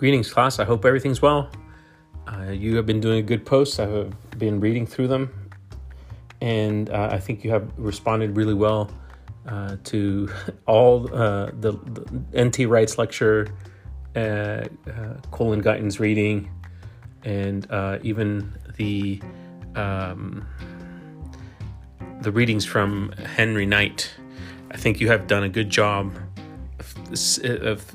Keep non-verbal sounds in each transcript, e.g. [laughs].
Greetings, class. I hope everything's well. Uh, you have been doing a good posts. I have been reading through them, and uh, I think you have responded really well uh, to [laughs] all uh, the, the, N.T. Wright's lecture, uh, uh, Colin Gunton's reading, and even the um, the readings from Henry Knight. I think you have done a good job of, of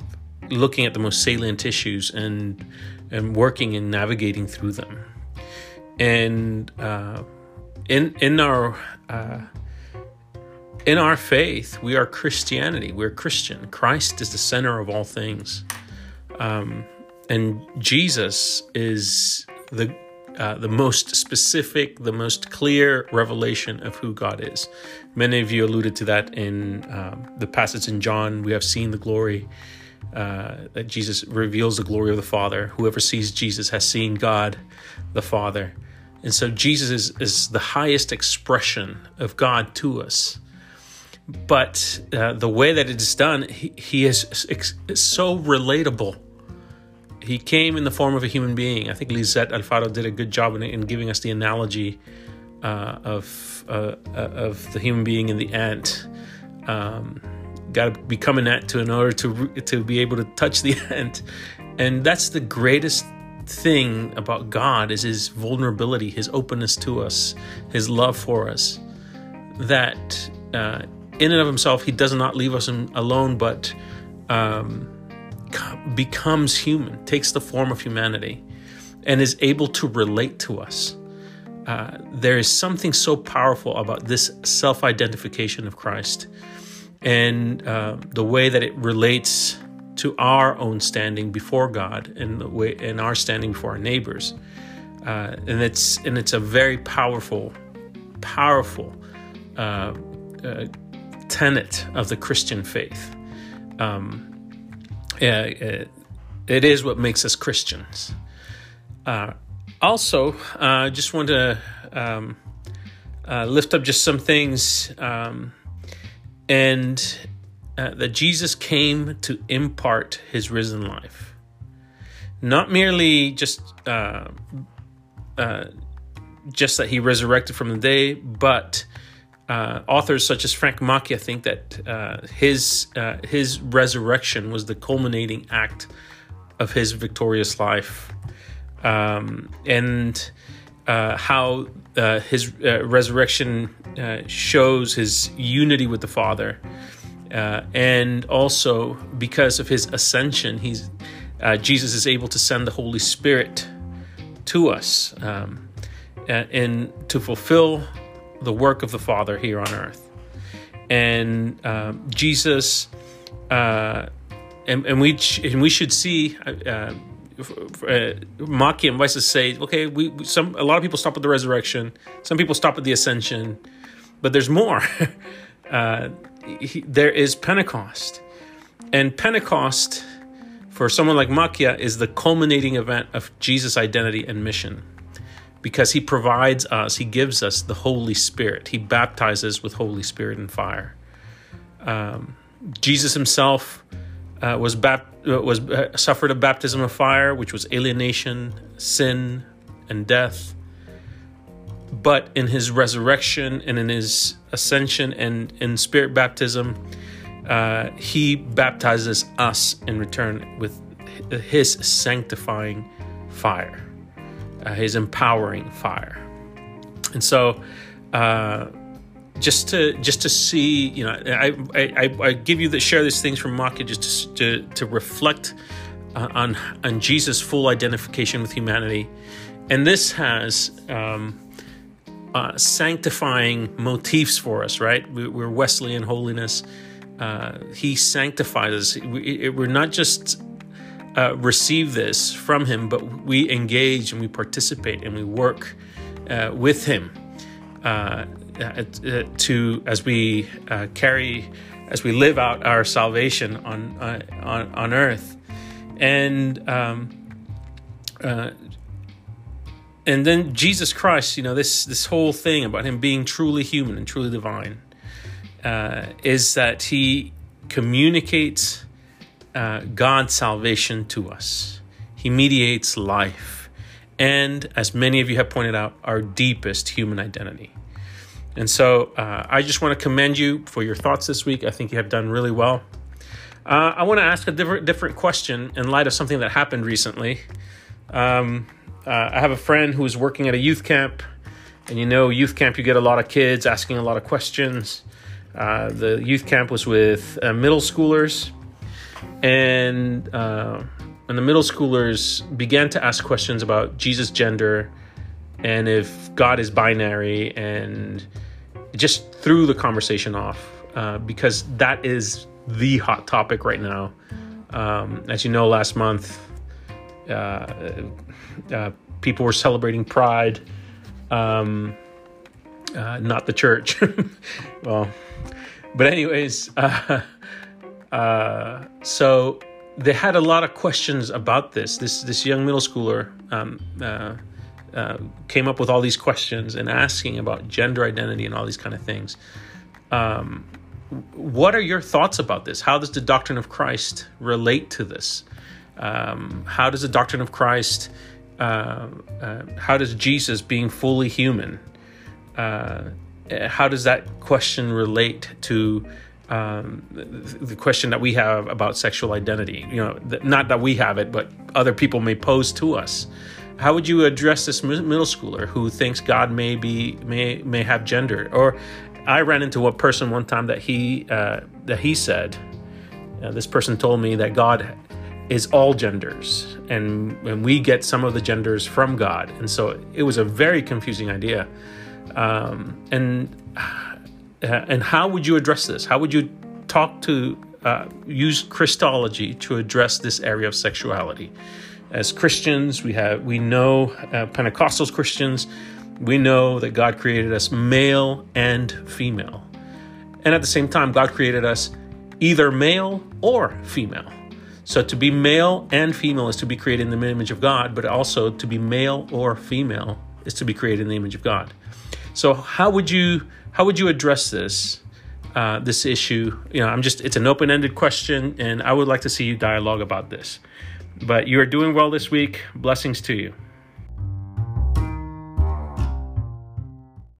looking at the most salient issues and and working and navigating through them. And uh, in in our uh, in our faith, we are Christianity. We're Christian. Christ is the center of all things, um, and Jesus is the uh, the most specific, the most clear revelation of who God is. Many of you alluded to that in um, the passage in John. We have seen the glory uh, that Jesus reveals the glory of the Father. Whoever sees Jesus has seen God the Father. And so Jesus is, is the highest expression of God to us. But uh, the way that it is done, he, he is, is so relatable. He came in the form of a human being. I think Lisette Alfaro did a good job in, in giving us the analogy uh, of uh, uh of the human being and the ant. Um, got to become an ant to in order to to be able to touch the [laughs] ant, and that's the greatest thing about God is His vulnerability, His openness to us, His love for us. That uh, in and of Himself, He does not leave us alone, but um, becomes human, takes the form of humanity, and is able to relate to us. Uh, there is something so powerful about this self identification of Christ and uh, the way that it relates to our own standing before God and the way and our standing before our neighbors. Uh, and it's and it's a very powerful, powerful uh, uh tenet of the Christian faith. Um, it, it is what makes us Christians. Uh, also, I just want to um, uh, lift up just some things. Um, and uh, that Jesus came to impart his risen life. Not merely just uh, uh, just that he resurrected from the day, but uh, authors such as Frank Macchia think that uh, his uh, his resurrection was the culminating act of his victorious life, um, and how his resurrection uh, shows his unity with the Father. Uh, and also because of his ascension, he's uh, Jesus is able to send the Holy Spirit to us um, and to fulfill the work of the Father here on earth. And um, Jesus, uh, and, and, we and we should see. Uh, Macchia and Weiss say, okay, we some a lot of people stop at the resurrection, some people stop at the ascension, but there's more. [laughs] uh, he, there is Pentecost. And Pentecost, for someone like Macchia, is the culminating event of Jesus' identity and mission because he provides us, he gives us the Holy Spirit. He baptizes with Holy Spirit and fire. Um, Jesus himself uh, was bap- uh, was uh, suffered a baptism of fire, which was alienation, sin, and death but in his resurrection and in his ascension and in spirit baptism, uh, he baptizes us in return with his sanctifying fire, uh, his empowering fire. And so, uh, just to just to see, you know, I I, I give you the share these things from Macchia just to to, to reflect uh, on on Jesus' full identification with humanity, and this has. Um, uh, sanctifying motifs for us, right? We're Wesleyan holiness. Uh, he sanctifies us. We, are not just uh, receive this from Him, but we engage and we participate and we work uh, with Him uh, to as we carry, as we live out our salvation on on on earth, and. Um, and then Jesus Christ, you know, this this whole thing about him being truly human and truly divine uh, is that he communicates uh, God's salvation to us. He mediates life. And as many of you have pointed out, our deepest human identity. And so uh, I just want to commend you for your thoughts this week. I think you have done really well. Uh, I want to ask a different, different question in light of something that happened recently. Um, uh, I have a friend who is working at a youth camp, and you know, youth camp, you get a lot of kids asking a lot of questions. Uh, the youth camp was with uh, middle schoolers, and uh, and the middle schoolers began to ask questions about Jesus' gender and if God is binary, and just threw the conversation off uh, because that is the hot topic right now. Um, as you know, last month, uh, uh, people were celebrating Pride, um, uh, not the church. [laughs] well, but anyways, [laughs] uh, uh, so they had a lot of questions about this. This this young middle schooler um, uh, came up with all these questions and asking about gender identity and all these kind of things. Um, what are your thoughts about this? How does the doctrine of Christ relate to this? Um, how does the doctrine of Christ, uh, uh, how does Jesus being fully human, uh, how does that question relate to um, the question that we have about sexual identity? You know, not that we have it, but other people may pose to us. How would you address this middle schooler who thinks God may be may may have gender? Or I ran into a person one time that he uh, that he said, uh, this person told me that God is all genders, and and we get some of the genders from God, and so it was a very confusing idea. Um, and uh, and how would you address this? How would you talk to uh, use Christology to address this area of sexuality? As Christians, we have we know uh, Pentecostals Christians we know that God created us male and female. And at the same time, God created us either male or female. So to be male and female is to be created in the image of God, but also to be male or female is to be created in the image of God. So how would you how would you address this uh, this issue? You know, I'm just it's an open ended question, and I would like to see you dialogue about this. But you are doing well this week. Blessings to you.